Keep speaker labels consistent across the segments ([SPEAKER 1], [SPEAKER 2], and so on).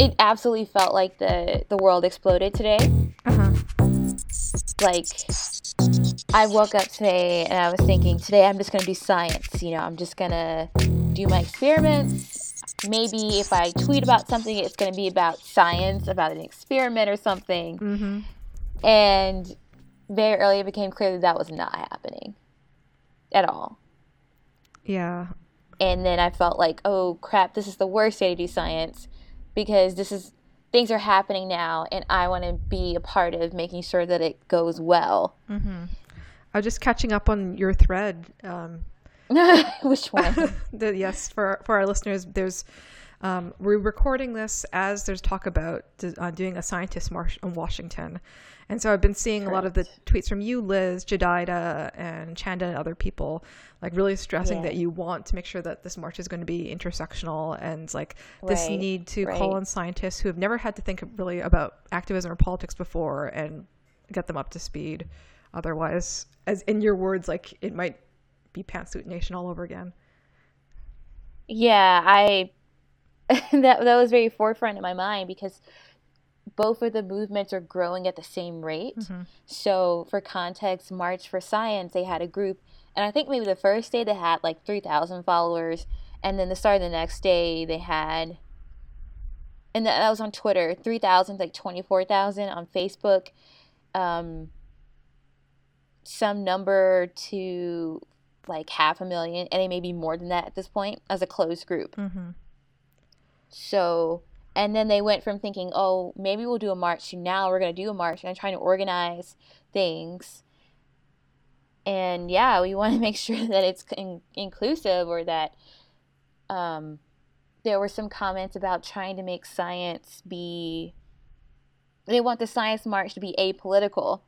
[SPEAKER 1] it absolutely felt like the the world exploded today.
[SPEAKER 2] Uh-huh.
[SPEAKER 1] Like I woke up today and I was thinking today I'm just gonna do science. You know, I'm just gonna do my experiments. Maybe if I tweet about something, it's gonna be about science, about an experiment or something.
[SPEAKER 2] Mm-hmm.
[SPEAKER 1] And very early it became clear that that was not happening at all.
[SPEAKER 2] Yeah.
[SPEAKER 1] And then I felt like, oh crap, this is the worst day to do science because this is things are happening now and I want to be a part of making sure that it goes well.
[SPEAKER 2] Mm-hmm. I was just catching up on your thread. Um,
[SPEAKER 1] Which one?
[SPEAKER 2] the, yes, for for our listeners, there's um, we're recording this as there's talk about uh, doing a scientist march in Washington, and so I've been seeing Correct. a lot of the tweets from you, Liz, Jedidah, and Chanda, and other people, like really stressing yeah. that you want to make sure that this march is going to be intersectional and like this right. need to right. call on scientists who have never had to think really about activism or politics before and get them up to speed. Otherwise, as in your words, like it might be pantsuit nation all over again.
[SPEAKER 1] Yeah, I that that was very forefront in my mind because both of the movements are growing at the same rate. Mm-hmm. So, for context, March for Science, they had a group, and I think maybe the first day they had like 3,000 followers, and then the start of the next day they had, and that, that was on Twitter, 3,000 like 24,000 on Facebook, um, some number to like half a million, and it may be more than that at this point as a closed group.
[SPEAKER 2] Mm-hmm.
[SPEAKER 1] So, and then they went from thinking, oh, maybe we'll do a march to now we're going to do a march and trying to organize things. And yeah, we want to make sure that it's in- inclusive or that um, there were some comments about trying to make science be, they want the science march to be apolitical.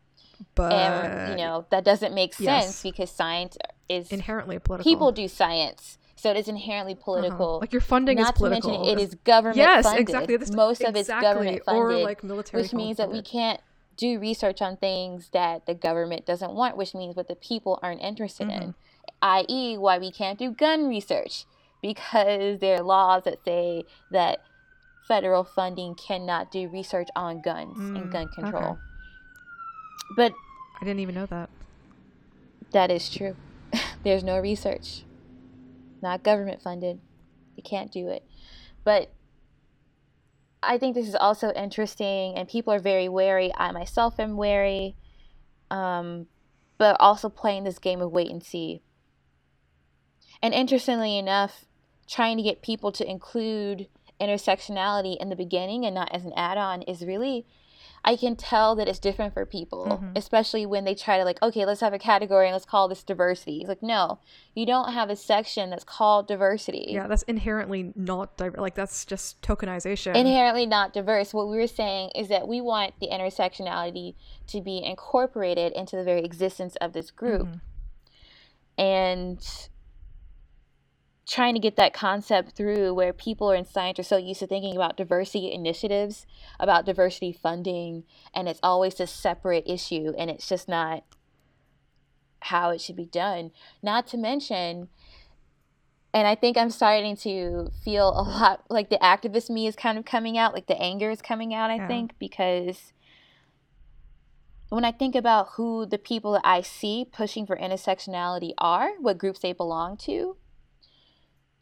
[SPEAKER 2] But
[SPEAKER 1] and you know that doesn't make sense yes. because science is
[SPEAKER 2] inherently political.
[SPEAKER 1] People do science, so it is inherently uh-huh. political.
[SPEAKER 2] Uh-huh. Like your funding
[SPEAKER 1] Not
[SPEAKER 2] is political.
[SPEAKER 1] to mention it is government
[SPEAKER 2] yes,
[SPEAKER 1] funded.
[SPEAKER 2] exactly. That's
[SPEAKER 1] Most
[SPEAKER 2] exactly.
[SPEAKER 1] of it's government funded,
[SPEAKER 2] or like military,
[SPEAKER 1] which means that we can't do research on things that the government doesn't want, which means what the people aren't interested mm-hmm. in. I.e., why we can't do gun research because there are laws that say that federal funding cannot do research on guns mm, and gun control. Okay. But
[SPEAKER 2] I didn't even know that.
[SPEAKER 1] That is true. There's no research. Not government funded. You can't do it. But I think this is also interesting, and people are very wary. I myself am wary, um, but also playing this game of wait and see. And interestingly enough, trying to get people to include intersectionality in the beginning and not as an add on is really I can tell that it's different for people, mm-hmm. especially when they try to like, okay, let's have a category and let's call this diversity. It's like, no, you don't have a section that's called diversity.
[SPEAKER 2] Yeah, that's inherently not diverse. Like that's just tokenization.
[SPEAKER 1] Inherently not diverse. What we were saying is that we want the intersectionality to be incorporated into the very existence of this group. Mm-hmm. And trying to get that concept through where people are in science are so used to thinking about diversity initiatives, about diversity funding, and it's always a separate issue and it's just not how it should be done. Not to mention, and I think I'm starting to feel a lot like the activist me is kind of coming out, like the anger is coming out, I yeah. think, because when I think about who the people that I see pushing for intersectionality are, what groups they belong to,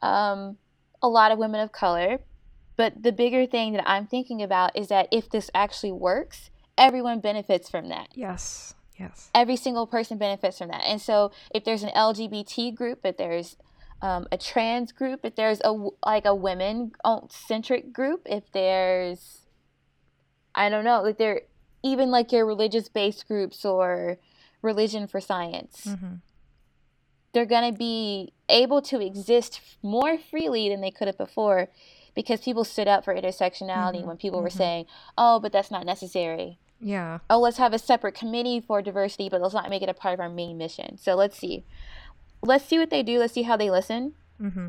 [SPEAKER 1] um, a lot of women of color. But the bigger thing that I'm thinking about is that if this actually works, everyone benefits from that.
[SPEAKER 2] Yes. Yes.
[SPEAKER 1] Every single person benefits from that. And so if there's an LGBT group, if there's um, a trans group, if there's a like a women centric group, if there's I don't know, like there even like your religious based groups or religion for science. Mm-hmm they're going to be able to exist more freely than they could have before because people stood up for intersectionality mm-hmm. when people mm-hmm. were saying, oh, but that's not necessary.
[SPEAKER 2] Yeah.
[SPEAKER 1] Oh, let's have a separate committee for diversity, but let's not make it a part of our main mission. So let's see. Let's see what they do. Let's see how they listen.
[SPEAKER 2] Mm-hmm.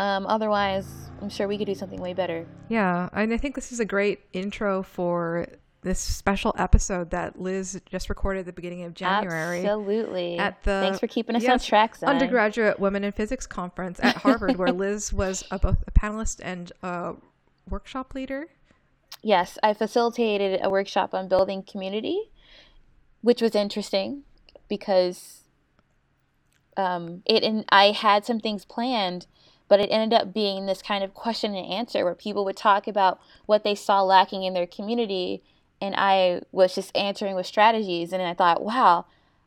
[SPEAKER 1] Um, otherwise, I'm sure we could do something way better.
[SPEAKER 2] Yeah. And I think this is a great intro for this special episode that Liz just recorded at the beginning of January.
[SPEAKER 1] Absolutely.
[SPEAKER 2] At the
[SPEAKER 1] Thanks for keeping us yes, on track. Xine.
[SPEAKER 2] Undergraduate Women in Physics conference at Harvard, where Liz was a, both a panelist and a workshop leader.
[SPEAKER 1] Yes, I facilitated a workshop on building community, which was interesting because um, it and I had some things planned, but it ended up being this kind of question and answer where people would talk about what they saw lacking in their community, and I was just answering with strategies. And I thought, wow,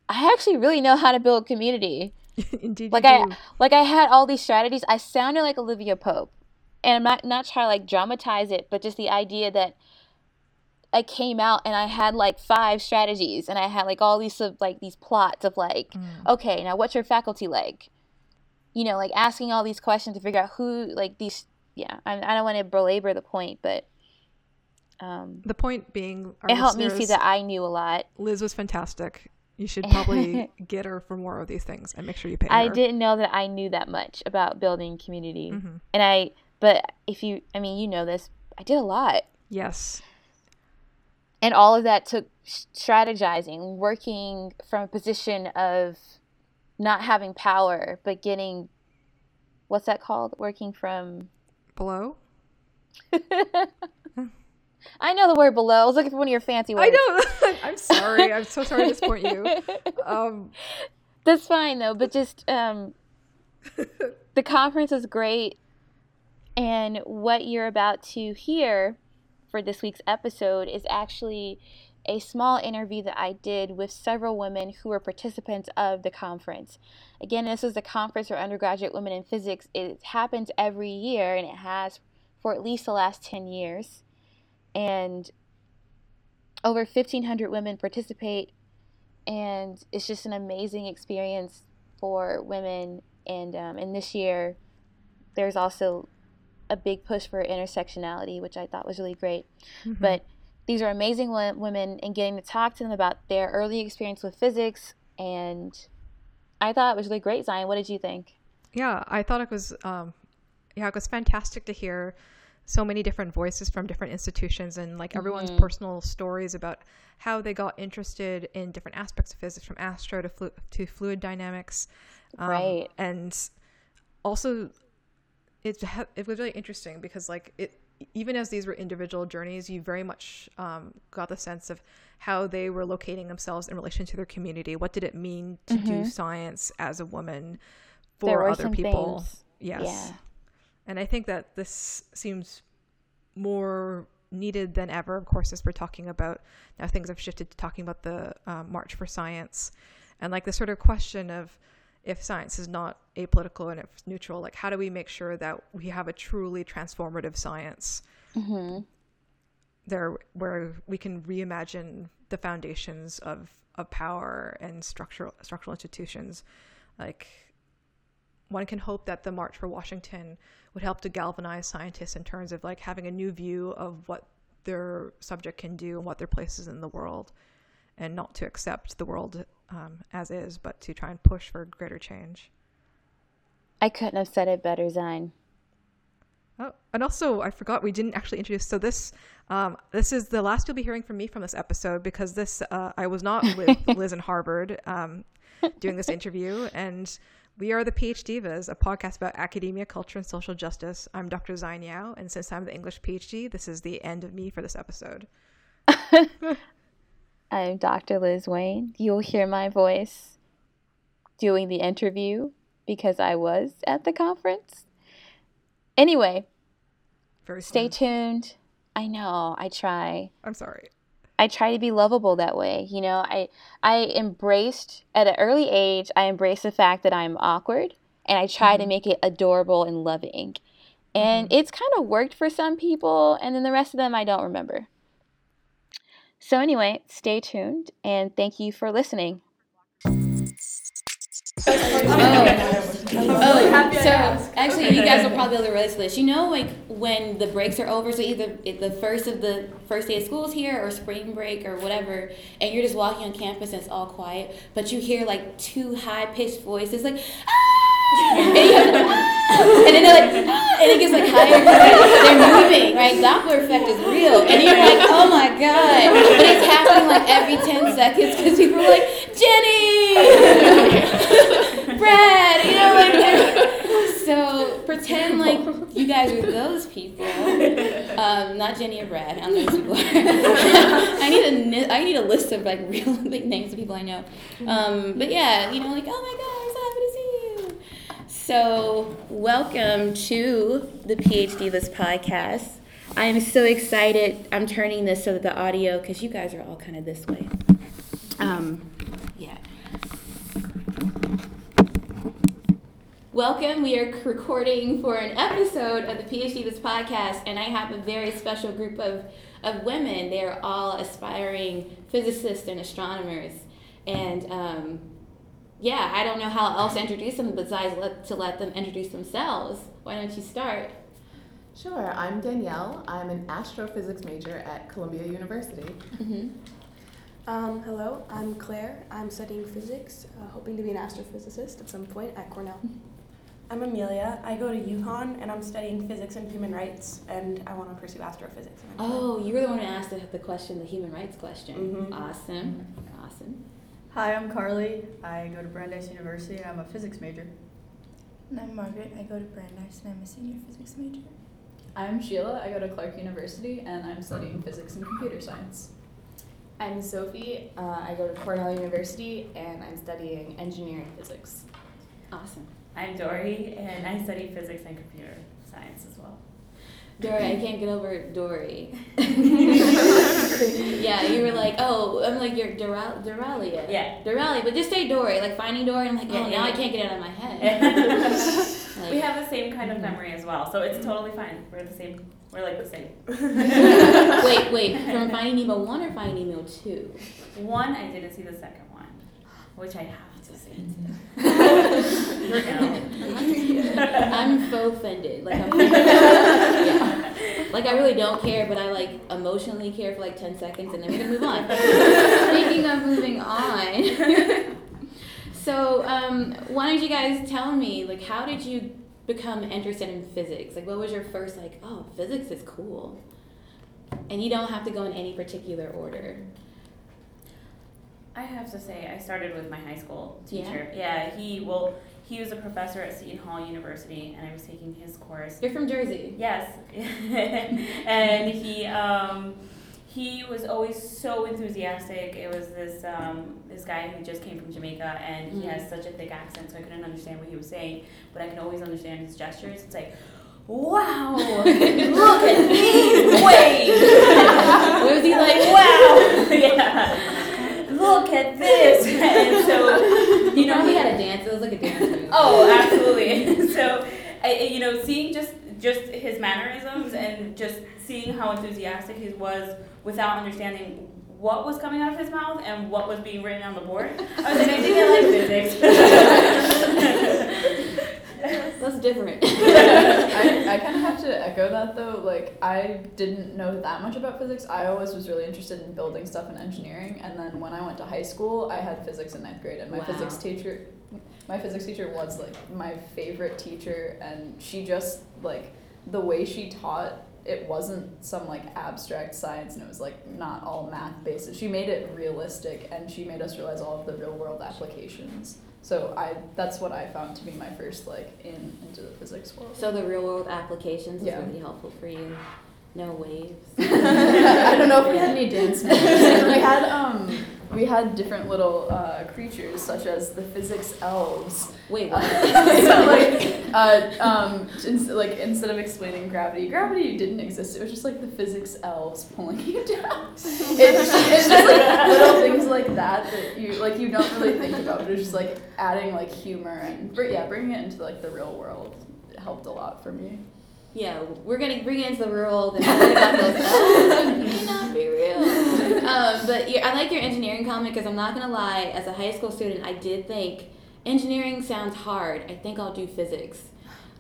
[SPEAKER 1] I actually really know how to build community.
[SPEAKER 2] Indeed,
[SPEAKER 1] like I like I had all these strategies. I sounded like Olivia Pope, and I'm not not trying to like dramatize it, but just the idea that I came out and I had like five strategies and I had like all these like these plots of like, mm. okay, now what's your faculty like? You know, like asking all these questions to figure out who like these. Yeah, I, I don't want to belabor the point, but
[SPEAKER 2] um, the point being,
[SPEAKER 1] it helped me see that I knew a lot.
[SPEAKER 2] Liz was fantastic. You should probably get her for more of these things and make sure you pay.
[SPEAKER 1] I didn't know that I knew that much about building community, mm-hmm. and I. But if you, I mean, you know this. I did a lot.
[SPEAKER 2] Yes
[SPEAKER 1] and all of that took strategizing, working from a position of not having power, but getting what's that called? Working from
[SPEAKER 2] below.
[SPEAKER 1] I know the word below. I was looking for one of your fancy words.
[SPEAKER 2] I know. I'm sorry. I'm so sorry to disappoint you. Um,
[SPEAKER 1] That's fine though. But just um, the conference was great, and what you're about to hear for this week's episode is actually a small interview that I did with several women who were participants of the conference. Again, this is the conference for undergraduate women in physics. It happens every year and it has for at least the last 10 years. And over 1,500 women participate, and it's just an amazing experience for women. And, um, and this year, there's also a big push for intersectionality, which I thought was really great. Mm-hmm. But these are amazing women, and getting to talk to them about their early experience with physics, and I thought it was really great. Xine, what did you think?
[SPEAKER 2] Yeah, I thought it was, um, yeah, it was fantastic to hear so many different voices from different institutions and like everyone's mm-hmm. personal stories about how they got interested in different aspects of physics from astro to, flu- to fluid dynamics
[SPEAKER 1] um, right
[SPEAKER 2] and also it it was really interesting because like it even as these were individual journeys, you very much um, got the sense of how they were locating themselves in relation to their community. What did it mean to mm-hmm. do science as a woman for other people? Things. Yes. Yeah. And I think that this seems more needed than ever, of course, as we're talking about now things have shifted to talking about the um, March for Science and like the sort of question of if science is not apolitical and if it's neutral, like how do we make sure that we have a truly transformative science mm-hmm. there where we can reimagine the foundations of, of power and structural structural institutions? Like one can hope that the March for Washington would help to galvanize scientists in terms of like having a new view of what their subject can do and what their place is in the world and not to accept the world um, as is, but to try and push for greater change.
[SPEAKER 1] I couldn't have said it better, Xine.
[SPEAKER 2] Oh, and also I forgot we didn't actually introduce. So this, um, this is the last you'll be hearing from me from this episode because this uh, I was not with Liz in Harvard um, doing this interview, and we are the PhD Divas, a podcast about academia, culture, and social justice. I'm Dr. Xine Yao, and since I'm the English PhD, this is the end of me for this episode.
[SPEAKER 1] I'm Dr. Liz Wayne. You'll hear my voice doing the interview because I was at the conference. Anyway, Very stay tuned. I know, I try.
[SPEAKER 2] I'm sorry.
[SPEAKER 1] I try to be lovable that way. You know, I I embraced at an early age, I embraced the fact that I'm awkward and I try mm-hmm. to make it adorable and loving. And mm-hmm. it's kind of worked for some people and then the rest of them I don't remember. So, anyway, stay tuned and thank you for listening. Oh, oh so actually, you guys will probably be able to relate to this. You know, like when the breaks are over, so either the first of the first day of school is here, or spring break, or whatever, and you're just walking on campus and it's all quiet, but you hear like two high pitched voices, like, ah! and, and then they're like, and it gets like higher they're moving, right? Doppler effect is real, and you're like, oh my god! But it's happening like every ten seconds because people are like, Jenny, Brad, you know, like. So pretend like you guys are those people. Um, not Jenny or Brad. I don't know people. I need a I need a list of like real big names of people I know. Um, but yeah, you know, like oh my god, I'm so happy to see you. So welcome to the PhD Divas podcast. I am so excited. I'm turning this so that the audio, because you guys are all kind of this way. Um, yeah. Welcome. We are recording for an episode of the PhD Divas podcast, and I have a very special group of, of women. They are all aspiring physicists and astronomers. And um, yeah, I don't know how else to introduce them besides let, to let them introduce themselves. Why don't you start?
[SPEAKER 3] Sure. I'm Danielle. I'm an astrophysics major at Columbia University.
[SPEAKER 4] Mm-hmm. Um, hello, I'm Claire. I'm studying physics, uh, hoping to be an astrophysicist at some point at Cornell.
[SPEAKER 5] I'm Amelia. I go to UConn and I'm studying physics and human rights, and I want to pursue astrophysics.
[SPEAKER 1] Oh, you were the one who asked the, the question, the human rights question.
[SPEAKER 5] Mm-hmm.
[SPEAKER 1] Awesome. Awesome.
[SPEAKER 6] Hi, I'm Carly. I go to Brandeis University and I'm a physics major.
[SPEAKER 7] And I'm Margaret. I go to Brandeis and I'm a senior physics major.
[SPEAKER 8] I'm Sheila. I go to Clark University and I'm studying physics and computer science.
[SPEAKER 9] I'm Sophie. Uh, I go to Cornell University and I'm studying engineering physics.
[SPEAKER 1] Awesome.
[SPEAKER 10] I'm Dory, and I study physics and computer science as well.
[SPEAKER 1] Dory, I can't get over Dory. yeah, you were like, oh, I'm like, you're Doral- Doralia.
[SPEAKER 10] Yeah.
[SPEAKER 1] Doralia, but just say Dory, like finding Dory. I'm like, oh, yeah, now yeah. I can't get it out of my head.
[SPEAKER 10] like, we have the same kind of memory as well, so it's totally fine. We're the same. We're like the same.
[SPEAKER 1] wait, wait, from Finding Nemo 1 or Finding Nemo 2?
[SPEAKER 10] One, I didn't see the second one, which I have
[SPEAKER 1] I'm so offended. Like I'm, yeah. like I really don't care, but I like emotionally care for like ten seconds, and then we're gonna move on. Speaking of moving on, so um, why don't you guys tell me like how did you become interested in physics? Like what was your first like oh physics is cool, and you don't have to go in any particular order.
[SPEAKER 10] I have to say, I started with my high school teacher. Yeah, yeah he well, he was a professor at Seton Hall University, and I was taking his course.
[SPEAKER 1] You're from Jersey.
[SPEAKER 10] Yes, and he um, he was always so enthusiastic. It was this um, this guy who just came from Jamaica, and he mm. has such a thick accent, so I couldn't understand what he was saying, but I could always understand his gestures. It's like. Wow! Look at these waves!
[SPEAKER 1] was he like?
[SPEAKER 10] Wow! yeah at this. and so,
[SPEAKER 1] you know, he had a dance. It was like a dance. Move.
[SPEAKER 10] Oh, absolutely. so, I, you know, seeing just just his mannerisms and just seeing how enthusiastic he was without understanding what was coming out of his mouth and what was being written on the board. I was like, I think I
[SPEAKER 1] like physics. That's different.
[SPEAKER 8] I, I kind of have to echo that though. Like, I didn't know that much about physics. I always was really interested in building stuff and engineering. And then when I went to high school, I had physics in ninth grade, and my wow. physics teacher, my physics teacher was like my favorite teacher, and she just like the way she taught it wasn't some like abstract science and it was like not all math based. She made it realistic and she made us realize all of the real world applications. So I that's what I found to be my first like in into the physics world.
[SPEAKER 1] So the real world applications is yeah. really helpful for you. No waves.
[SPEAKER 8] I don't know if we had any dance moves. we had um we had different little uh, creatures such as the physics elves.
[SPEAKER 1] Wait, what?
[SPEAKER 8] so like, uh, um, ins- like instead of explaining gravity, gravity didn't exist. It was just like the physics elves pulling you down. it's, it's just like little things like that that you like you don't really think about. But it's just like adding like humor and yeah, bringing it into like the real world helped a lot for me
[SPEAKER 1] yeah, we're gonna bring it into the world and about those. Oh, may not be real. Um, but I like your engineering comment because I'm not gonna lie. As a high school student, I did think engineering sounds hard. I think I'll do physics.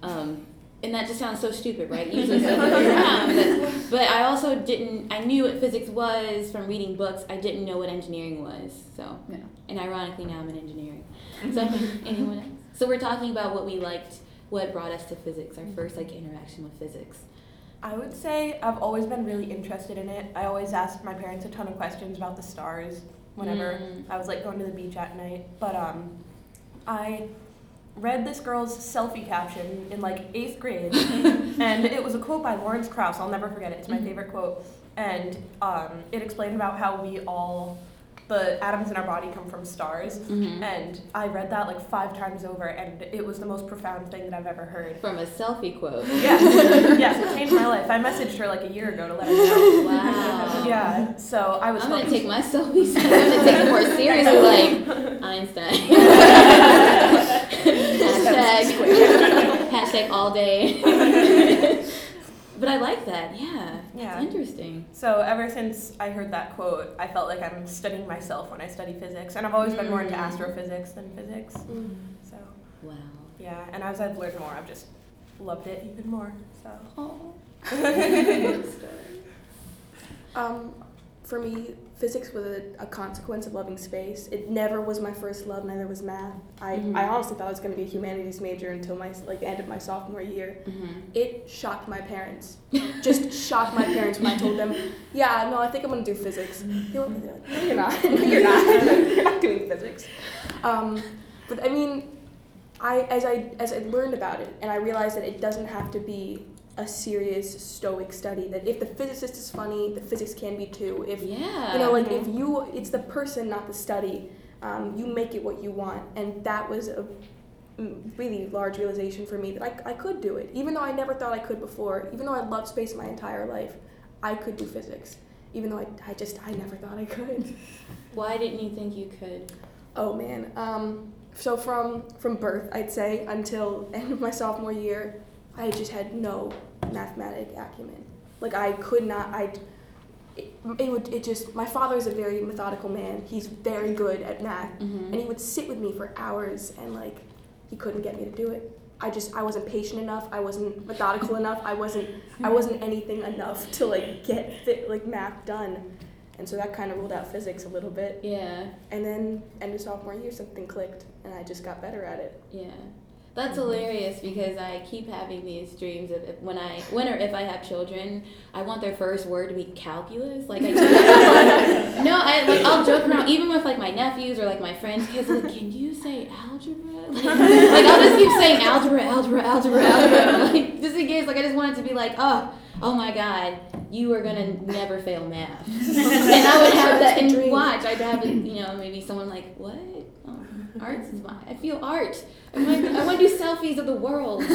[SPEAKER 1] Um, and that just sounds so stupid, right? Usually but, but I also didn't. I knew what physics was from reading books. I didn't know what engineering was. So, yeah. and ironically, now I'm in engineering. So, anyone else? So we're talking about what we liked what brought us to physics, our first like interaction with physics?
[SPEAKER 4] I would say I've always been really interested in it. I always asked my parents a ton of questions about the stars whenever mm. I was like going to the beach at night. But um, I
[SPEAKER 5] read this girl's selfie caption in like eighth grade, and it was a quote by Lawrence Krauss. I'll never forget it. It's my
[SPEAKER 1] Mhm.
[SPEAKER 5] favorite quote, and um, it explained about how we all, the atoms in our body come from stars,
[SPEAKER 1] Mhm.
[SPEAKER 5] and I read that like five times over, and it was the most profound thing that I've ever heard.
[SPEAKER 1] From a selfie quote.
[SPEAKER 5] Yes, yes, it changed my life. I messaged her like a year ago to let her know.
[SPEAKER 1] Wow.
[SPEAKER 5] Yeah, so I was.
[SPEAKER 1] I'm gonna take my selfies. I'm gonna take it more seriously, like Einstein. hashtag, hashtag all day. But I like that. Yeah,
[SPEAKER 5] Yeah.
[SPEAKER 1] it's interesting.
[SPEAKER 5] So ever since I heard that quote, I felt like I'm studying myself when I study physics, and I've always been more into
[SPEAKER 1] Mm.
[SPEAKER 5] astrophysics than physics. So
[SPEAKER 1] Wow.
[SPEAKER 5] yeah, and as I've learned more, I've just loved it even more. So.
[SPEAKER 1] Oh.
[SPEAKER 4] Um, for me, physics was a, a consequence of loving space. It never was my first love, neither was math. I,
[SPEAKER 1] Mhm.
[SPEAKER 4] I honestly thought I was going to be a humanities major until my like the end of my sophomore year.
[SPEAKER 1] Mhm.
[SPEAKER 4] It shocked my parents. Just shocked my parents when I told them, "Yeah, no, I think I'm going to do physics." They were like, "No, you're not. no, you're not. you're not doing physics." Um, but I mean, I as I as I learned about it, and I realized that it doesn't have to be a serious stoic study. That if the physicist is funny, the physics can be too. If
[SPEAKER 1] Yeah.
[SPEAKER 4] you know, like if you, it's the person, not the study. Um, you make it what you want, and that was a mm, really large realization for me that I, I could do it, even though I never thought I could before. Even though I loved space my entire life, I could do physics, even though I, I just I never thought I could.
[SPEAKER 1] Why didn't you think you could?
[SPEAKER 4] Oh man. Um, so from from birth, I'd say until end of my sophomore year, I just had no mathematic acumen. Like I could not. I. It, it would. It just. My father is a very methodical man. He's very good at math,
[SPEAKER 1] Mhm.
[SPEAKER 4] and he would sit with me for hours, and like, he couldn't get me to do it. I just. I wasn't patient enough. I wasn't methodical enough. I wasn't. I wasn't anything enough to like get fit like math done, and so that kind of ruled out physics a little bit.
[SPEAKER 1] Yeah.
[SPEAKER 4] And then end of sophomore year, something clicked, and I just got better at it.
[SPEAKER 1] Yeah. That's hilarious because I keep having these dreams of if, when I when or if I have children, I want their first word to be calculus. Like I no, I like I'll joke around even with like my nephews or like my friends because like, can you say algebra? Like, like I'll just keep saying algebra, algebra, algebra, algebra. Like just in case, like I just want it to be like, oh, oh my God, you are gonna never fail math. and I would have that and watch. I'd have you know maybe someone like what. Oh, Arts is my. I feel art. I want, I want to do selfies of the world.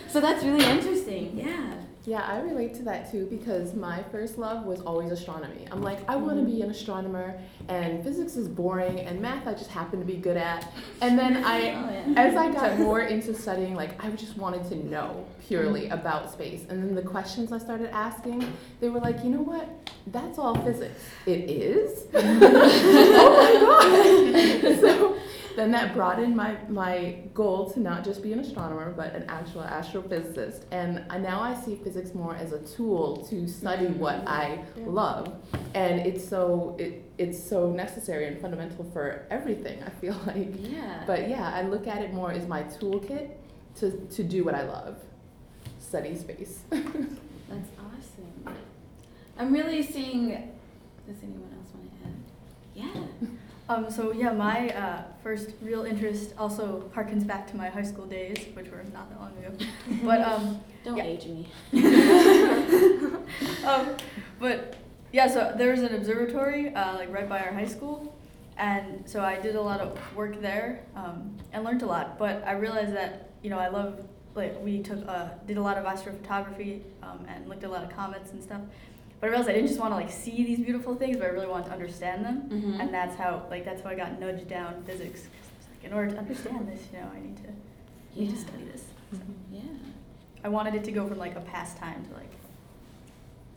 [SPEAKER 1] so that's really interesting. Yeah.
[SPEAKER 3] Yeah, I relate to that too because my first love was always astronomy. I'm like, I want to be an astronomer, and physics is boring, and math I just happen to be good at. And then oh, I,
[SPEAKER 1] Oh, yeah.
[SPEAKER 3] as I got more into studying, like I just wanted to know purely about space. And then the questions I started asking, they were like, you know what? That's all physics. It is. oh my god! so then that broadened my my goal to not just be an astronomer but an actual astrophysicist. And I, now I see physics more as a tool to study mm-hmm. what I love, and it's so it it's so necessary and fundamental for everything. I feel like.
[SPEAKER 1] Yeah.
[SPEAKER 3] But yeah, I look at it more as my toolkit to, to do what I love study space.
[SPEAKER 1] That's awesome. I'm really seeing. Does anyone else want to add? Yeah.
[SPEAKER 6] Um, so yeah, my uh, first real interest also harkens back to my high school days, which were not that long ago. But um,
[SPEAKER 1] Don't
[SPEAKER 6] Yeah.
[SPEAKER 1] age me.
[SPEAKER 6] um, but yeah, so there was an observatory uh, like right by our high school, and so I did a lot of work there um, and learned a lot. But I realized that you know I love like we took uh, did a lot of astrophotography um, and looked at a lot of comets and stuff. But I realized I didn't just want to like see these beautiful things, but I really wanted to understand them,
[SPEAKER 1] Mhm.
[SPEAKER 6] and that's how like that's how I got nudged down physics. like, in order to understand this, you know, I need to need to study this. So
[SPEAKER 1] Yeah.
[SPEAKER 6] I wanted it to go from like a pastime to like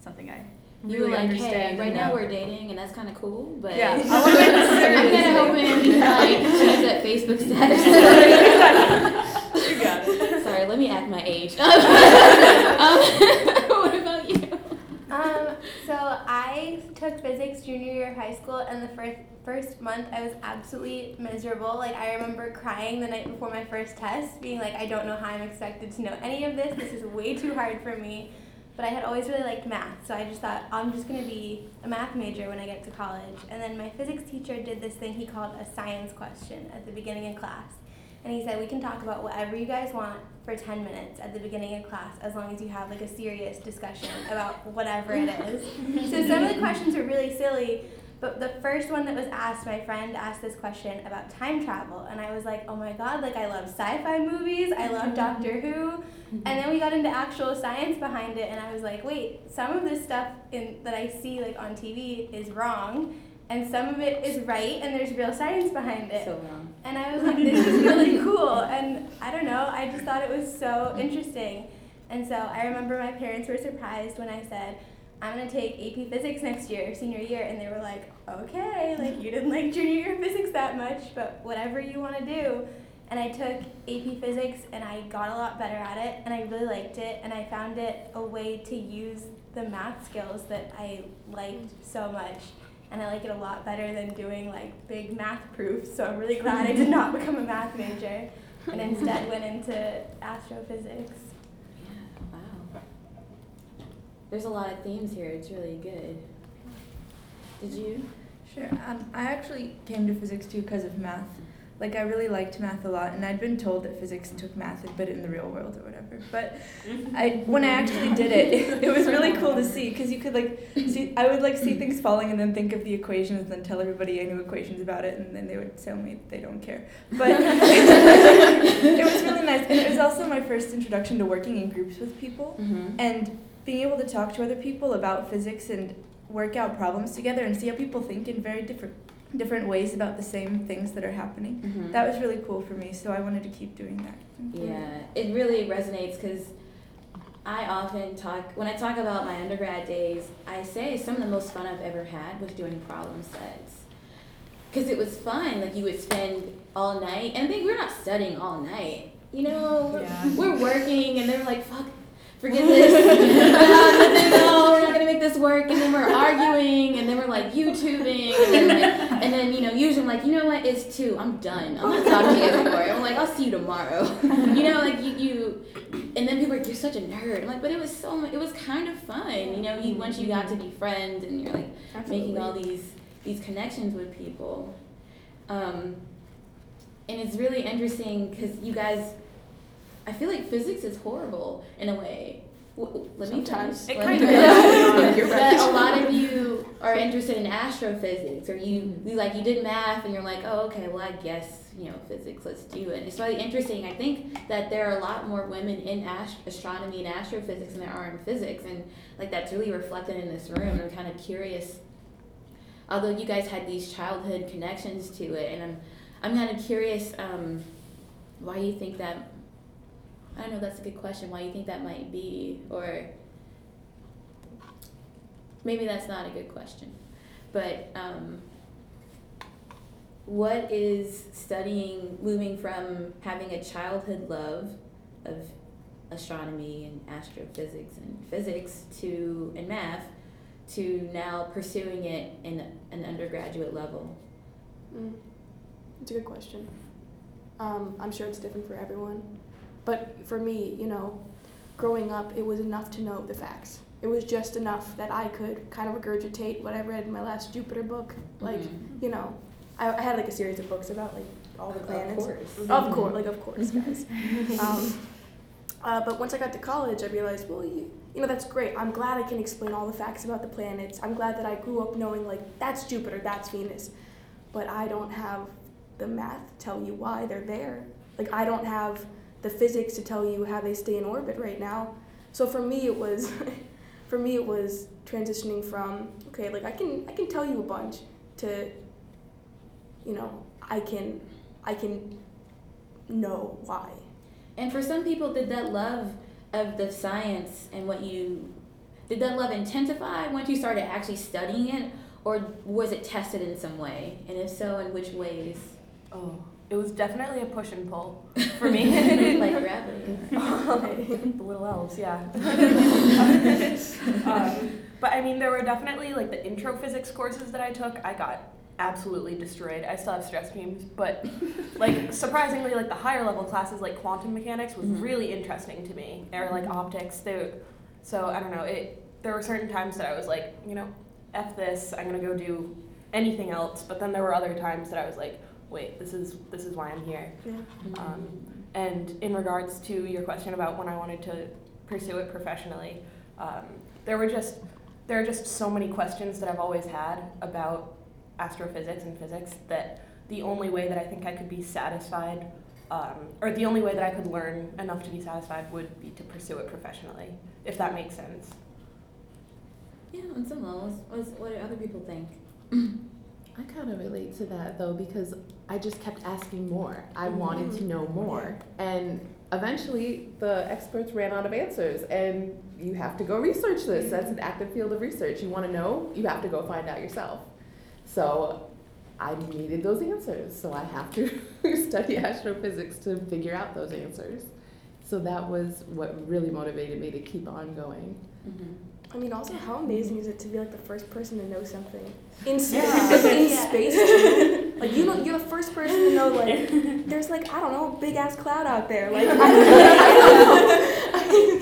[SPEAKER 6] something I
[SPEAKER 1] You
[SPEAKER 6] really
[SPEAKER 1] like,
[SPEAKER 6] understand.
[SPEAKER 1] hey, right now we're dating, and that's kind of cool. But
[SPEAKER 6] Yeah,
[SPEAKER 1] I'm
[SPEAKER 6] I wanna make it serious.
[SPEAKER 1] kind of hoping can like change that Facebook status.
[SPEAKER 6] You got it.
[SPEAKER 1] Sorry, let me act my age. um, what about you?
[SPEAKER 11] Um, so I took physics junior year of high school, and the first first month I was absolutely miserable. Like I remember crying the night before my first test, being like, I don't know how I'm expected to know any of this. This is way too hard for me. but I had always really liked math, so I just thought I'm just to be a math major when I get to college. And then my physics teacher did this thing he called a science question at the beginning of class. And he said, We can talk about whatever you guys want for 10 minutes at the beginning of class as long as you have like a serious discussion about whatever it is. so some of the questions are really silly, but the first one that was asked, my friend asked this question about time travel, and I was like, oh my god, like I love sci fi movies, I love Doctor Who. And then we got into actual science behind it, and I was like, wait, some of this stuff in, that I see like on TV is wrong, and some of it is right, and there's real science behind it.
[SPEAKER 1] So wrong.
[SPEAKER 11] And I was like, this is really cool. And I don't know, I just thought it was so interesting. And so I remember my parents were surprised when I said, I'm gonna take AP Physics next year, senior year, and they were like, okay, like you didn't like junior year physics that much, but whatever you want to do. And I took AP Physics and I got a lot better at it, and I really liked it, and I found it a way to use the math skills that I liked so much. And I like it a lot better than doing like big math proofs. So I'm really glad I did not become a math major and instead went into astrophysics. Yeah, wow.
[SPEAKER 1] There's a lot of themes here. It's really good. Did you?
[SPEAKER 7] Sure. Um, I actually came to physics too because of math. Like I really liked math a lot, and I'd been told that physics took math a bit in the real world or whatever. But I, when I actually did it, it, it was really cool to see because you could like see. I would like see things falling and then think of the equations, and then tell everybody I knew equations about it, and then they would tell me they don't care. But it was really nice, and it was also my first introduction to working in groups with people,
[SPEAKER 1] Mm-hmm.
[SPEAKER 7] and being able to talk to other people about physics and work out problems together and see how people think in very different different ways about the same things that are happening.
[SPEAKER 1] Mhm.
[SPEAKER 7] That was really cool for me, so I wanted to keep doing that.
[SPEAKER 1] Yeah, it really resonates because I often talk, when I talk about my undergrad days, I say some of the most fun I've ever had was doing problem sets. Because it was fun, like you would spend all night, and I think we're not studying all night. You know, we're, we're working, and they're like, fuck, forget this. no, we're not gonna make this work. And then we're arguing, and then we're like YouTubing, and then, like, and then you know, usually I'm like, you know what, it's two, I'm done. I'm not talking to you anymore. I'm like, I'll see you tomorrow. you know, like you, you, and then people are like, you're such a nerd. I'm like, but it was so, it was kind of fun. You know, you once you got to be friends, and you're like making all these these connections with people. Um, and it's really interesting because you guys, I feel like physics is horrible in a way. W- w- Let me
[SPEAKER 4] Sometimes. It kind of
[SPEAKER 1] finish.
[SPEAKER 4] is.
[SPEAKER 1] But a lot of you are interested in astrophysics, or you, you like you did math, and you're like, oh, okay, well, I guess you know physics. Let's do it. It's really interesting. I think that there are a lot more women in ast- astronomy and astrophysics than there are in physics, and like that's really reflected in this room. I'm kind of curious although you guys had these childhood connections to it and i'm i'm kind of curious um, why you think that i know that's a good question why you think that might be or maybe that's not a good question but um, what is studying moving from having a childhood love of astronomy and astrophysics and physics to and math to now pursuing it in an undergraduate level?
[SPEAKER 4] Mm. It's a good question. Um, I'm sure it's different for everyone. But for me, you know, growing up, it was enough to know the facts. It was just enough that I could kind of regurgitate what I read in my last Jupiter book. Like,
[SPEAKER 1] Mhm.
[SPEAKER 4] you know, I, I had like a series of books about like all the
[SPEAKER 1] Of
[SPEAKER 4] planets.
[SPEAKER 1] course.
[SPEAKER 4] Of course, like of course, guys. um, uh, but once I got to college, I realized, well, you, you know, that's great. I'm glad I can explain all the facts about the planets. I'm glad that I grew up knowing, like, that's Jupiter, that's Venus. But I don't have the math to tell you why they're there. Like, I don't have the physics to tell you how they stay in orbit right now. So for me, it was, for me, it was transitioning from, okay, like, I can, I can tell you a bunch to, you know, I can, I can know why.
[SPEAKER 1] And for some people, did that love of the science and what you did that love intensify once you started actually studying it, or was it tested in some way? And if so, in which ways?
[SPEAKER 12] Oh, it was definitely a push and pull for me.
[SPEAKER 1] like gravity.
[SPEAKER 12] the little elves, yeah. um, but I mean, there were definitely like the intro physics courses that I took. I got absolutely destroyed. I still have stress beams, but like surprisingly, like the higher level classes like quantum mechanics was
[SPEAKER 1] Mhm.
[SPEAKER 12] really interesting to me. Or like optics, they So I don't know. It there were certain times that I was like, you know, f this. I'm gonna go do anything else. But then there were other times that I was like, wait, this is this is why I'm here.
[SPEAKER 4] Yeah.
[SPEAKER 12] Um, and in regards to your question about when I wanted to pursue it professionally, um, there were just there are just so many questions that I've always had about astrophysics and physics that the only way that I think I could be satisfied, um, or the only way that I could learn enough to be satisfied would be to pursue it professionally, if that makes sense.
[SPEAKER 1] Yeah, on some levels. What do other people think?
[SPEAKER 3] I kind of relate to that though because I just kept asking more. I wanted to know more. And eventually the experts ran out of answers and you have to go research this. That's an active field of research. You want to know, you have to go find out yourself. So I needed those answers. So I have to study astrophysics to figure out those answers. So that was what really motivated me to keep on going.
[SPEAKER 1] Mm-hmm.
[SPEAKER 4] I mean, also, how amazing is it to be like the first person to know something in space?
[SPEAKER 3] Yeah.
[SPEAKER 4] Like, in
[SPEAKER 11] Yeah.
[SPEAKER 4] space, too. Like you know, you're the first person to know like there's like I don't know, a big ass cloud out there. Like I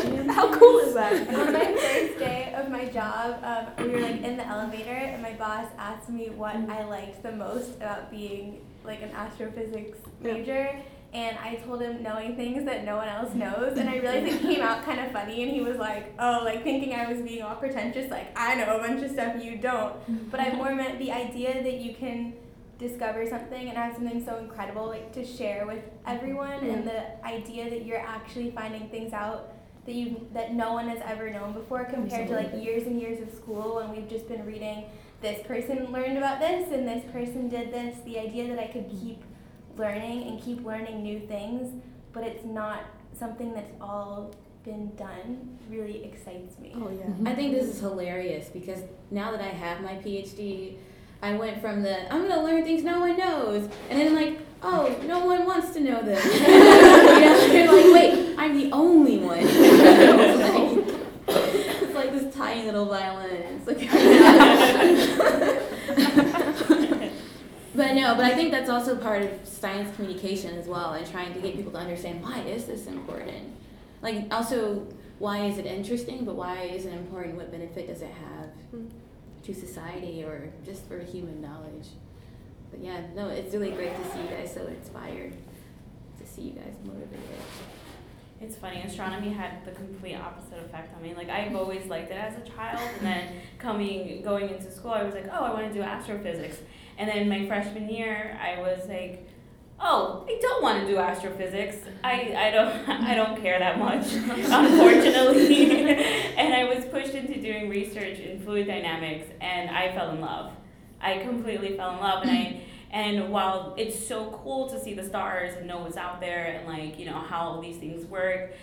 [SPEAKER 4] don't know. how cool is that?
[SPEAKER 11] On my first day of my job, um, we were like in the elevator, and my boss asked me what I liked the most about being like an astrophysics major. And I told him knowing things that no one else knows, and I realized it came out kind of funny. And he was like, "Oh, like thinking I was being all pretentious, like I know a bunch of stuff you don't." But I more meant the idea that you can discover something and have something so incredible like to share with everyone, and the idea that you're actually finding things out that you that no one has ever known before compared to like years and years of school when we've just been reading this person learned about this and this person did this the idea that i could mm. keep learning and keep learning new things but it's not something that's all been done really excites me
[SPEAKER 4] Oh yeah.
[SPEAKER 1] I think this is hilarious because now that I have my PhD, I went from the I'm gonna learn things no one knows, and then like, oh, no one wants to know this. you know, you're like, wait, I'm the only one. it's, like, it's like this tiny little violin. It's like. But no, but I think that's also part of science communication as well, and trying to get people to understand why is this important. Like also, why is it interesting, but why is it important? What benefit does it have to society or just for human knowledge? But yeah, no, it's really great to see you guys so inspired, to see you guys motivated.
[SPEAKER 10] It's funny, astronomy had the complete opposite effect on me. Like I've always liked it as a child, and then coming going into school, I was like, oh, I want to do astrophysics. And then my freshman year, I was like, oh, I don't want to do astrophysics. I, I don't I don't care that much, unfortunately. and I was pushed into doing research in fluid dynamics, and I fell in love. I completely fell in love, and I. And while it's so cool to see the stars and know what's out there and like you know how all these things work,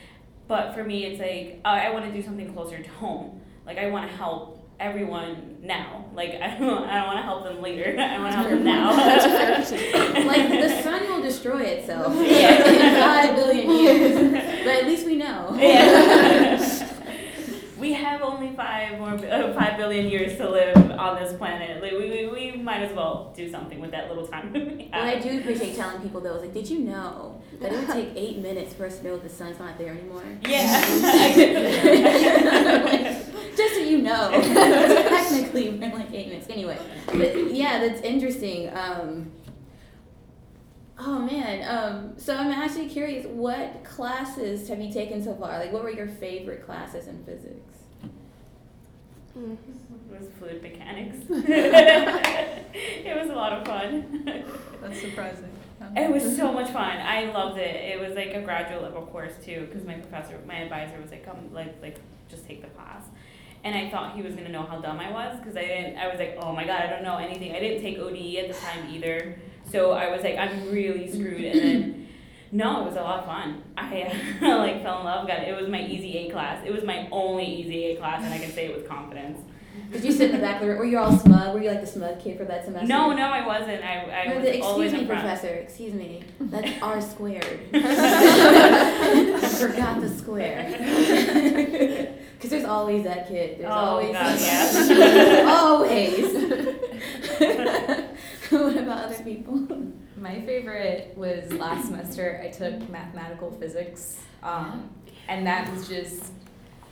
[SPEAKER 10] but for me it's like uh, I want to do something closer to home. Like I want to help everyone now. Like I don't I don't want to help them later. I want to help them now.
[SPEAKER 1] like the sun will destroy itself
[SPEAKER 10] Yeah.
[SPEAKER 1] in five billion years, but at least we know.
[SPEAKER 10] Yeah. we have only five more uh, five billion years to live on this planet. Like we, we, we might as well do something with that little time. we
[SPEAKER 1] What I do appreciate telling people though is like, did you know that it would take eight minutes for us to know the sun's not there anymore?
[SPEAKER 10] Yeah.
[SPEAKER 1] Just you know, technically we're like eight minutes anyway. But yeah, that's interesting. Um, oh man, um, so I'm actually curious, what classes have you taken so far? Like, what were your favorite classes in physics?
[SPEAKER 4] Mm.
[SPEAKER 10] It was fluid mechanics. it was a lot of fun.
[SPEAKER 6] That's surprising.
[SPEAKER 10] It was so much fun. I loved it. It was like a graduate level course too, because my professor, my advisor was like, "Come, like, like, just take the class." And I thought he was gonna know how dumb I was, because I didn't. I was like, "Oh my god, I don't know anything." I didn't take ODE at the time either, so I was like, "I'm really screwed." And then, no, it was a lot of fun. I like fell in love. Got it. It was my easy A class. It was my only easy A class, and I can say it with confidence.
[SPEAKER 1] Did you sit in the back? Were were you all smug? Were you like the smug kid for that semester?
[SPEAKER 10] No, no, I wasn't. I, I was
[SPEAKER 1] the,
[SPEAKER 10] always
[SPEAKER 1] excuse me,
[SPEAKER 10] in front.
[SPEAKER 1] professor. Excuse me. That's R squared. I forgot the square. Because there's always that kid. There's
[SPEAKER 10] Oh,
[SPEAKER 1] always.
[SPEAKER 10] God, yeah.
[SPEAKER 1] always. what about other people?
[SPEAKER 13] My favorite was last semester. I took mathematical physics, um, and that was just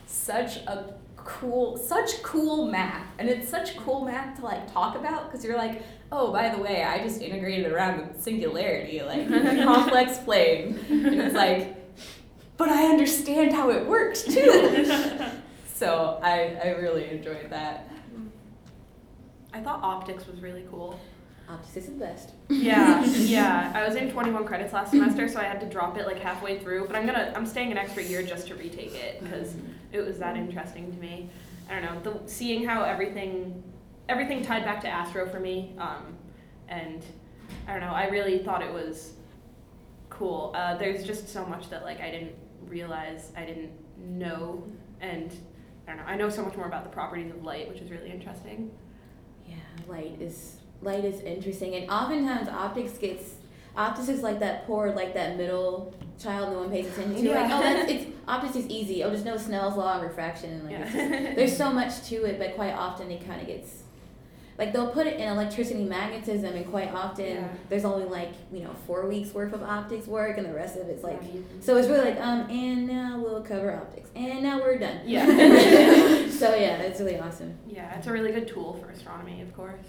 [SPEAKER 13] such a cool, such cool math, and it's such cool math to like talk about because you're like, oh, by the way, I just integrated around the singularity, like complex plane, and it's like, but I understand how it works too. So I I really enjoyed that.
[SPEAKER 12] I thought optics was really cool.
[SPEAKER 1] Optics is the best.
[SPEAKER 12] Yeah, yeah. I was in 21 credits last semester, so I had to drop it like halfway through. But I'm gonna, I'm staying an extra year just to retake it because it was that interesting to me. I don't know, the, seeing how everything, everything tied back to Astro for me, um, and I don't know. I really thought it was cool. Uh, there's just so much that like I didn't realize, I didn't know, and I don't know. I know so much more about the properties of light, which is really interesting.
[SPEAKER 1] Yeah, light is light is interesting, and oftentimes optics gets optics is like that poor like that middle child no one pays attention to. Like, oh, that's it's optics is easy. Oh, just know Snell's law and refraction. And, like, just- there's so much to it, but quite often it kind of gets like they'll put it in electricity magnetism, and quite often
[SPEAKER 12] Yeah.
[SPEAKER 1] there's only like you know four weeks worth of optics work, and the rest of it's like so it's really like um and now we'll cover optics, and now we're done.
[SPEAKER 12] Yeah.
[SPEAKER 1] so yeah, it's really awesome.
[SPEAKER 12] Yeah, it's a really good tool for astronomy, of course.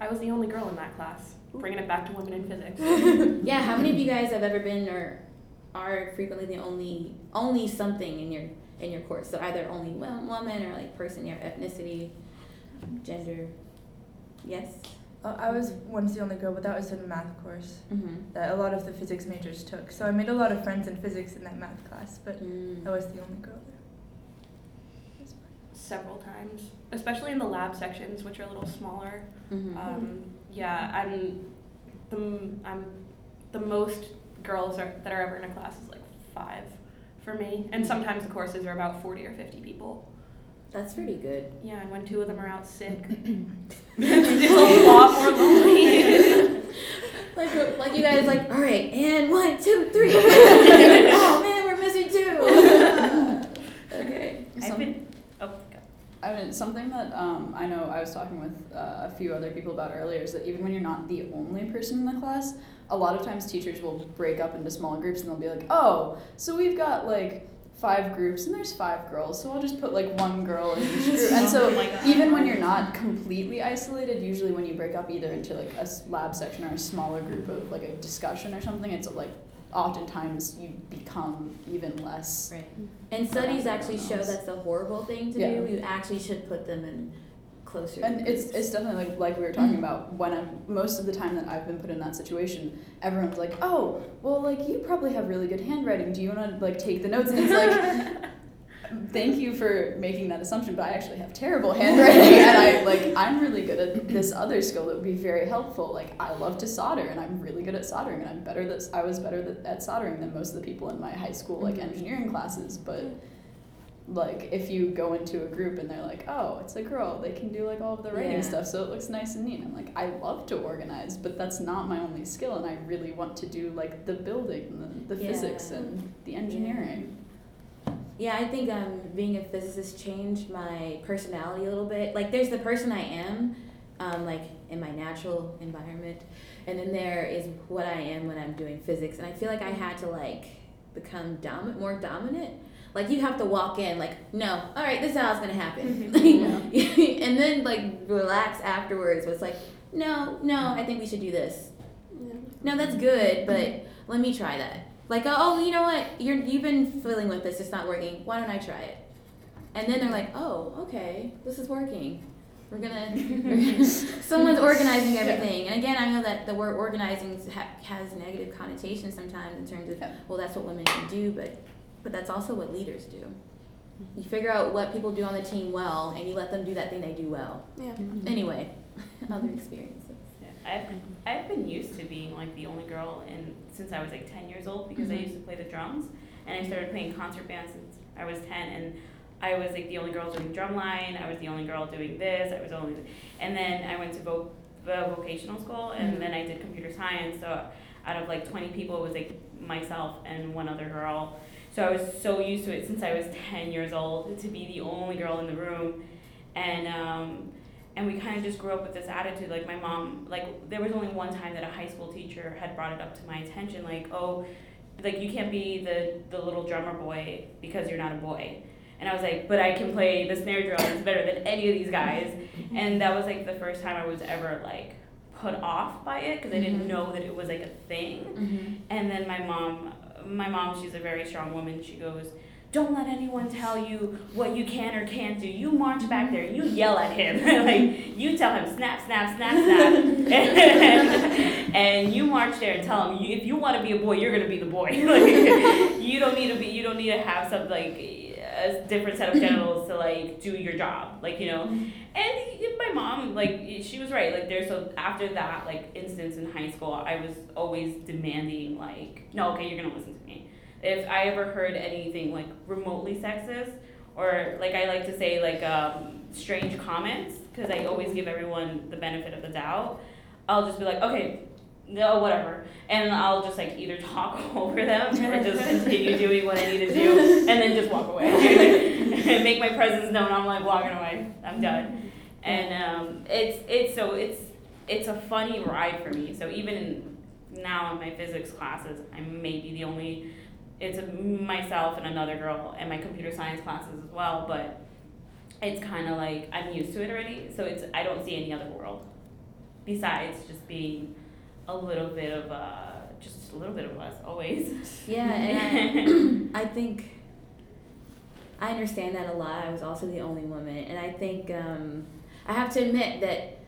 [SPEAKER 12] I was the only girl in that class, bringing it back to women in physics.
[SPEAKER 1] yeah, how many of you guys have ever been or are frequently the only only something in your in your course? So either only wo- woman or like person, your ethnicity, gender. Yes.
[SPEAKER 7] Uh, I was once the only girl, but that was in a math course
[SPEAKER 1] Mhm.
[SPEAKER 7] that a lot of the physics majors took. So I made a lot of friends in physics in that math class, but
[SPEAKER 1] Mm.
[SPEAKER 7] I was the only girl there.
[SPEAKER 12] Several times, especially in the lab sections, which are a little smaller.
[SPEAKER 1] Mhm.
[SPEAKER 12] Um, yeah, I'm the m- I'm the most girls are, that are ever in a class is like five for me, and sometimes the courses are about forty or fifty people.
[SPEAKER 1] That's pretty good.
[SPEAKER 12] Yeah, and when two of them are out sick, it's a lot more lonely.
[SPEAKER 1] Like like you guys like all right and one two three. oh man, we're missing two. okay.
[SPEAKER 10] I've been. Oh,
[SPEAKER 8] I mean, something that um, I know I was talking with uh, a few other people about earlier is that even when you're not the only person in the class, a lot of times teachers will break up into small groups and they'll be like, oh, so we've got like five groups and there's five girls, so I'll just put like one girl in each group. And so
[SPEAKER 10] Oh
[SPEAKER 8] even when you're not completely isolated, usually when you break up either into like a lab section or a smaller group of like a discussion or something, it's like oftentimes you become even less.
[SPEAKER 1] Right. And studies
[SPEAKER 8] Yeah.
[SPEAKER 1] actually show that's a horrible thing to
[SPEAKER 8] Yeah.
[SPEAKER 1] do. You actually should put them in closer.
[SPEAKER 8] And it's
[SPEAKER 1] groups.
[SPEAKER 8] it's definitely like like we were talking mm-hmm. about when I'm most of the time that I've been put in that situation, everyone's like, oh, well, like you probably have really good handwriting. Do you want to like take the notes? And it's like, thank you for making that assumption, but I actually have terrible handwriting, and I like I'm really good at this other skill that would be very helpful. Like I love to solder, and I'm really good at soldering, and I'm better that I was better at soldering than most of the people in my high school like mm-hmm. engineering classes, but like if you go into a group and they're like oh it's a girl they can do like all of the writing
[SPEAKER 1] Yeah.
[SPEAKER 8] stuff so it looks nice and neat i'm like i love to organize but that's not my only skill and i really want to do like the building and the, the
[SPEAKER 1] Yeah.
[SPEAKER 8] physics and the engineering
[SPEAKER 1] Yeah, I think um, being a physicist changed my personality a little bit. Like, there's the person I am, um, like in my natural environment, and then there is what I am when I'm doing physics. And I feel like I had to like become dominant, more dominant. Like you have to walk in, like, no, all right, this is how it's gonna happen, mm-hmm. and then like relax afterwards. But it's like, no, no, I think we should do this. No, that's good, but let me try that. Like, oh, you know what? You're you've been fiddling with this. It's not working. Why don't I try it? And then they're like, oh, okay, this is working. We're gonna. someone's organizing everything. And again, I know that the word organizing ha- has negative connotations sometimes in terms of, well, that's what women can do, but but that's also what leaders do. Mm-hmm. You figure out what people do on the team well, and you let them do that thing they do well.
[SPEAKER 4] Yeah. Mm-hmm.
[SPEAKER 1] Anyway, other mm-hmm. experiences.
[SPEAKER 10] Yeah, I've I've been used to being like the only girl in since I was like ten years old because I
[SPEAKER 1] Mhm.
[SPEAKER 10] used to play the drums and I started playing concert band since I was ten and I was like the only girl doing drumline. I was the only girl doing this. I was only, and then I went to vo- the vocational school and then I did computer science. So out of like twenty people, it was like myself and one other girl. So I was so used to it since I was ten years old to be the only girl in the room, and um, and we kind of just grew up with this attitude like my mom like there was only one time that a high school teacher had brought it up to my attention like oh like you can't be the the little drummer boy because you're not a boy And I was like, but I can play the snare drum. It's better than any of these guys. And that was like the first time I was ever like put off by it because I didn't
[SPEAKER 14] Mhm.
[SPEAKER 10] know that it was like a thing.
[SPEAKER 14] Mhm.
[SPEAKER 10] And then my mom, my mom, she's a very strong woman. She goes, "Don't let anyone tell you what you can or can't do. You march back there. You yell at him. like you tell him snap, snap, snap, snap, and and you march there and tell him if you want to be a boy, you're gonna be the boy. like you don't need to be. You don't need to have some like a different set of genitals to like do your job. Like you know." And my mom, like, she was right. Like, there's so after that, like, instance in high school, I was always demanding, like, no, okay, you're gonna listen to me. If I ever heard anything like remotely sexist, or like I like to say, like, um, strange comments, because I always give everyone the benefit of the doubt, I'll just be like, okay, no, whatever. And I'll just like either talk over them or just continue doing what I need to do and then just walk away. and make my presence known. I'm like walking away. I'm done. And um, it's it's so it's it's a funny ride for me. So even now in my physics classes, I may be the only. It's a, myself and another girl, and my computer science classes as well. But it's kind of like I'm used to it already. So it's I don't see any other world besides just being a little bit of uh, just a little bit of us always.
[SPEAKER 1] Yeah, and I, I think I understand that a lot. I was also the only woman, and I think um, I have to admit that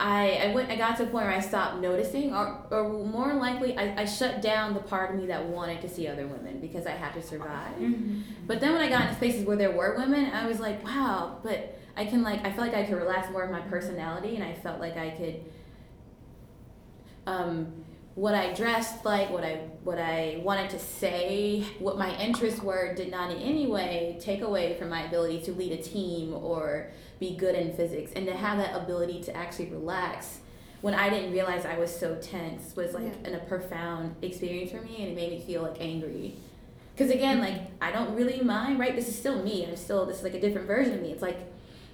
[SPEAKER 1] I, I went I got to a point where I stopped noticing, or, or more likely, I, I shut down the part of me that wanted to see other women because I had to survive.
[SPEAKER 10] Mm-hmm.
[SPEAKER 1] But then when I got into spaces where there were women, I was like, wow, but I can like I felt like I could relax more of my personality, and I felt like I could. Um, what I dressed like, what I what I wanted to say, what my interests were, did not in any way take away from my ability to lead a team or be good in physics, and to have that ability to actually relax when I didn't realize I was so tense was like
[SPEAKER 4] Yeah.
[SPEAKER 1] an, a profound experience for me, and it made me feel like angry. Because again, mm-hmm. like I don't really mind, right? This is still me. I'm still this is like a different version of me. It's like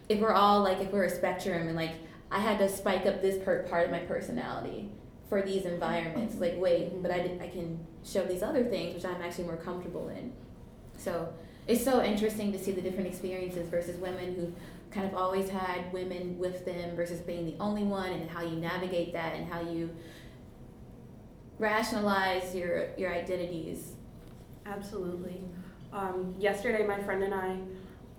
[SPEAKER 1] if we're all like if we're a spectrum, and like I had to spike up this per- part of my personality for these environments. Like wait, mm-hmm. but I did, I can show these other things which I'm actually more comfortable in. So it's so interesting to see the different experiences versus women who kind of always had women with them versus being the only one and how you navigate that and how you rationalize your your identities
[SPEAKER 12] Absolutely. Um, yesterday, my friend and I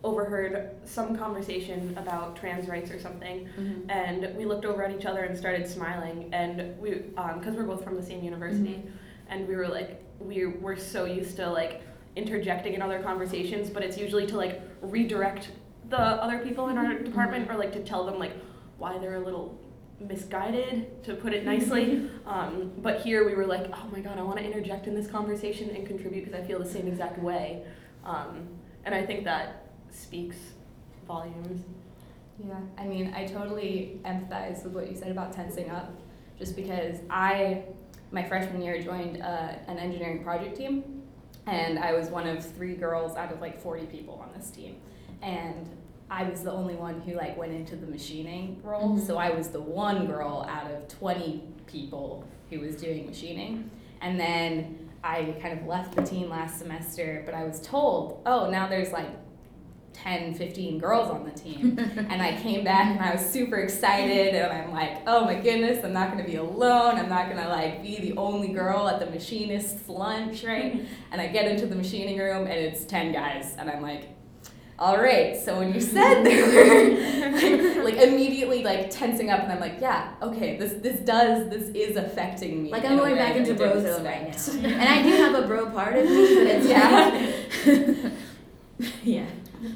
[SPEAKER 12] overheard some conversation about trans rights or something,
[SPEAKER 1] Mhm.
[SPEAKER 12] and we looked over at each other and started smiling. And we, because we're both from the same university, and we were like, we we're so used to like interjecting in other conversations, but it's usually to like redirect the other people in our department or like to tell them like why they're a little misguided to put it nicely. Um, but here we were like oh my god i want to interject in this conversation and contribute because i feel the same exact way. Um, and i think that speaks volumes.
[SPEAKER 13] Yeah, I mean, I totally empathize with what you said about tensing up, just because I, my freshman year, joined uh, an engineering project team, and I was one of three girls out of like 40 people on this team, and I was the only one who like went into the machining role,
[SPEAKER 1] Mhm.
[SPEAKER 13] so I was the one girl out of 20 people who was doing machining, and then I kind of left the team last semester, but I was told, oh, now there's like 10, 15 girls on the team. and I came back and I was super excited and I'm like, oh my goodness, I'm not gonna be alone. I'm not gonna like be the only girl at the machinist's lunch, right? and I get into the machining room and it's 10 guys and I'm like, all right, so when you said there were like, like immediately like tensing up and I'm like, yeah, okay, this this does this is affecting me.
[SPEAKER 1] Like I'm going back into bro zone right now, and I do have a bro part of me, but it's
[SPEAKER 13] yeah.
[SPEAKER 1] yeah.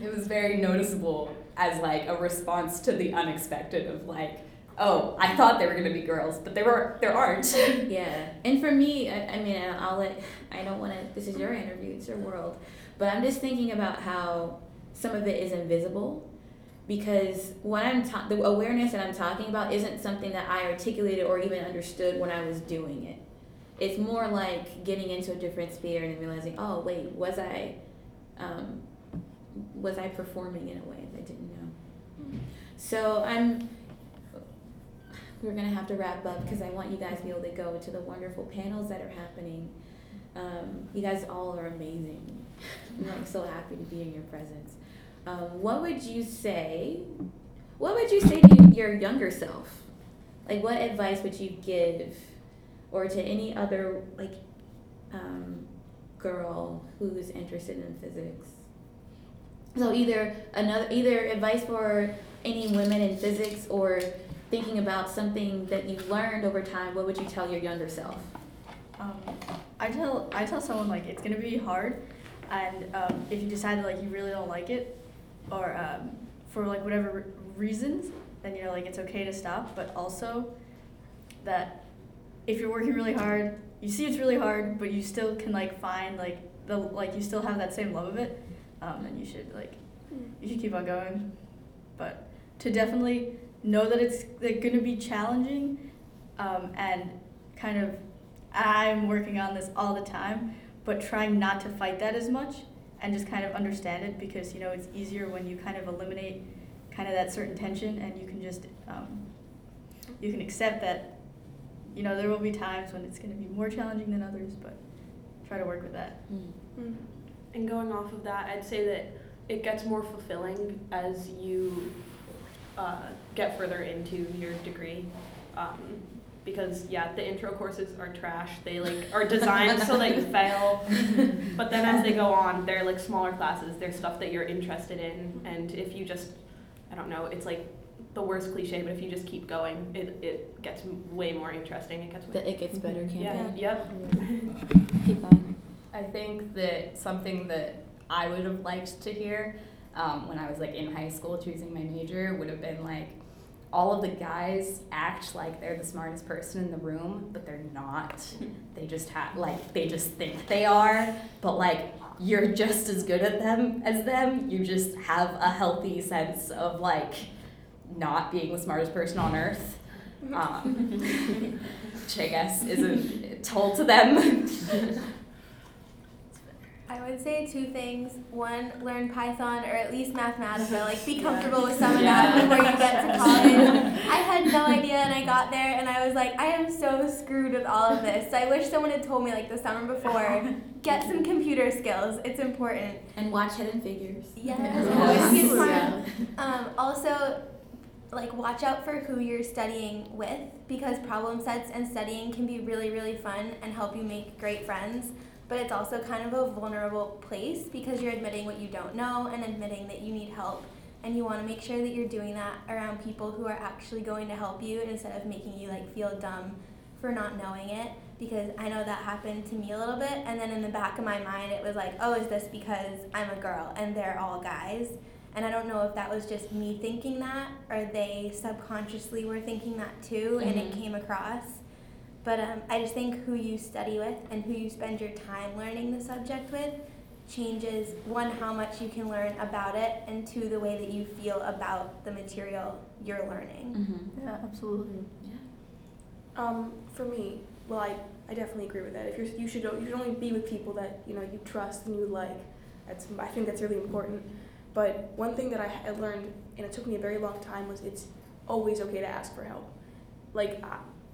[SPEAKER 13] It was very noticeable as like a response to the unexpected of like, oh, I thought there were gonna be girls, but there were there aren't.
[SPEAKER 1] yeah, and for me, I, I mean, I'll let. I don't want to. This is your interview. It's your world, but I'm just thinking about how some of it is invisible, because what I'm ta- the awareness that I'm talking about isn't something that I articulated or even understood when I was doing it. It's more like getting into a different sphere and realizing, oh wait, was I, um, was I performing in a way that I didn't know? So I'm we're gonna have to wrap up because I want you guys to be able to go to the wonderful panels that are happening. Um, you guys all are amazing. I'm like so happy to be in your presence. Um, what would you say? What would you say to your younger self? Like, what advice would you give, or to any other like um, girl who's interested in physics? So either another either advice for any women in physics or thinking about something that you've learned over time, what would you tell your younger self?
[SPEAKER 6] Um, I tell I tell someone like it's gonna be hard, and um, if you decide that like you really don't like it, or um, for like whatever re- reasons, then you know like it's okay to stop. But also that if you're working really hard, you see it's really hard, but you still can like find like the like you still have that same love of it, um, then you should like you should keep on going. But to definitely know that it's like, gonna be challenging, um, and kind of I'm working on this all the time, but trying not to fight that as much and just kind of understand it because you know it's easier when you kind of eliminate kind of that certain tension and you can just um, you can accept that you know there will be times when it's going to be more challenging than others, but try to work with that.
[SPEAKER 12] Mm. And going off of that, I'd say that it gets more fulfilling as you uh, get further into your degree. Um, because yeah, the intro courses are trash. They like are designed so that you fail. But then as they go on, they're like smaller classes. They're stuff that you're interested in, and if you just, I don't know, it's like the worst cliche, but if you just keep going, it, it gets way more interesting. It gets way
[SPEAKER 1] That it gets better, can't
[SPEAKER 12] yeah.
[SPEAKER 1] it?
[SPEAKER 12] Yep.
[SPEAKER 1] Keep going.
[SPEAKER 13] I think that something that I would have liked to hear um, when I was like in high school choosing my major would have been like all of the guys act like they're the smartest person in the room, but they're not. They just have like they just think they are, but like you're just as good at them as them. You just have a healthy sense of like not being the smartest person on earth. Um, which I guess isn't told to them.
[SPEAKER 11] I would say two things. One, learn Python or at least Mathematica. Like, be comfortable with some of that before you get to college. I had no idea, and I got there, and I was like, I am so screwed with all of this. So I wish someone had told me like the summer before. Get some computer skills. It's important.
[SPEAKER 1] And watch Hidden Figures.
[SPEAKER 11] Yes.
[SPEAKER 1] Yes.
[SPEAKER 11] Be.
[SPEAKER 1] Yeah.
[SPEAKER 11] Um, also, like watch out for who you're studying with because problem sets and studying can be really really fun and help you make great friends but it's also kind of a vulnerable place because you're admitting what you don't know and admitting that you need help and you want to make sure that you're doing that around people who are actually going to help you instead of making you like feel dumb for not knowing it because I know that happened to me a little bit and then in the back of my mind it was like oh is this because I'm a girl and they're all guys and I don't know if that was just me thinking that or they subconsciously were thinking that too and it
[SPEAKER 1] Mhm.
[SPEAKER 11] came across. But um, I just think who you study with and who you spend your time learning the subject with changes one, how much you can learn about it, and two, the way that you feel about the material you're learning.
[SPEAKER 1] Mm-hmm.
[SPEAKER 6] Yeah, absolutely.
[SPEAKER 4] Um, for me, well, I, I definitely agree with that. If you're, you should you should only be with people that you know you trust and you like. That's I think that's really important. But one thing that I had learned, and it took me a very long time, was it's always okay to ask for help. Like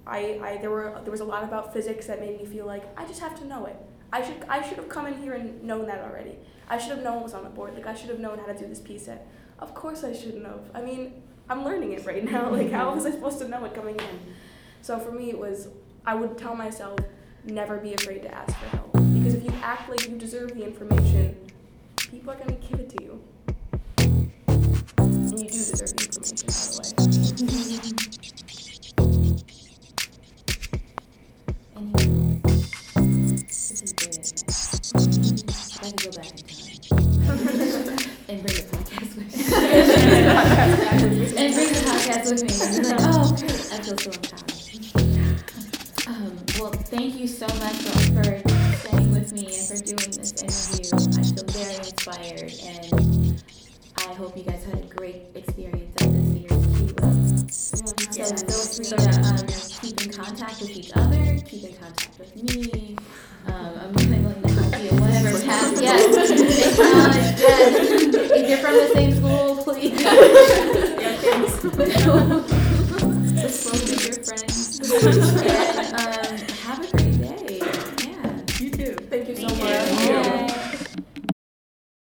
[SPEAKER 4] I, I there were there was a lot about physics that made me feel like I just have to know it. I should I should have come in here and known that already. I should have known what was on the board. Like I should have known how to do this p-set. Of course I shouldn't have. I mean, I'm learning it right now. Like how was I supposed to know it coming in? So for me it was I would tell myself never be afraid to ask for help because if you act like you deserve the information, people are going to give it to you. And you do deserve the information, by the way.
[SPEAKER 1] I can go back and bring the podcast with me. and bring the podcast with me. And like, oh, great. I feel so empowered. Um, well, thank you so much for, for staying with me and for doing this interview. I feel very inspired, and I hope you guys had a great experience at this year's CUWiP. So feel free to um, keep in contact with each other, keep in contact with me. Yes, acknowledge, yes. If you're from the same school, please. yeah, thanks. Disclose with your friends. Uh,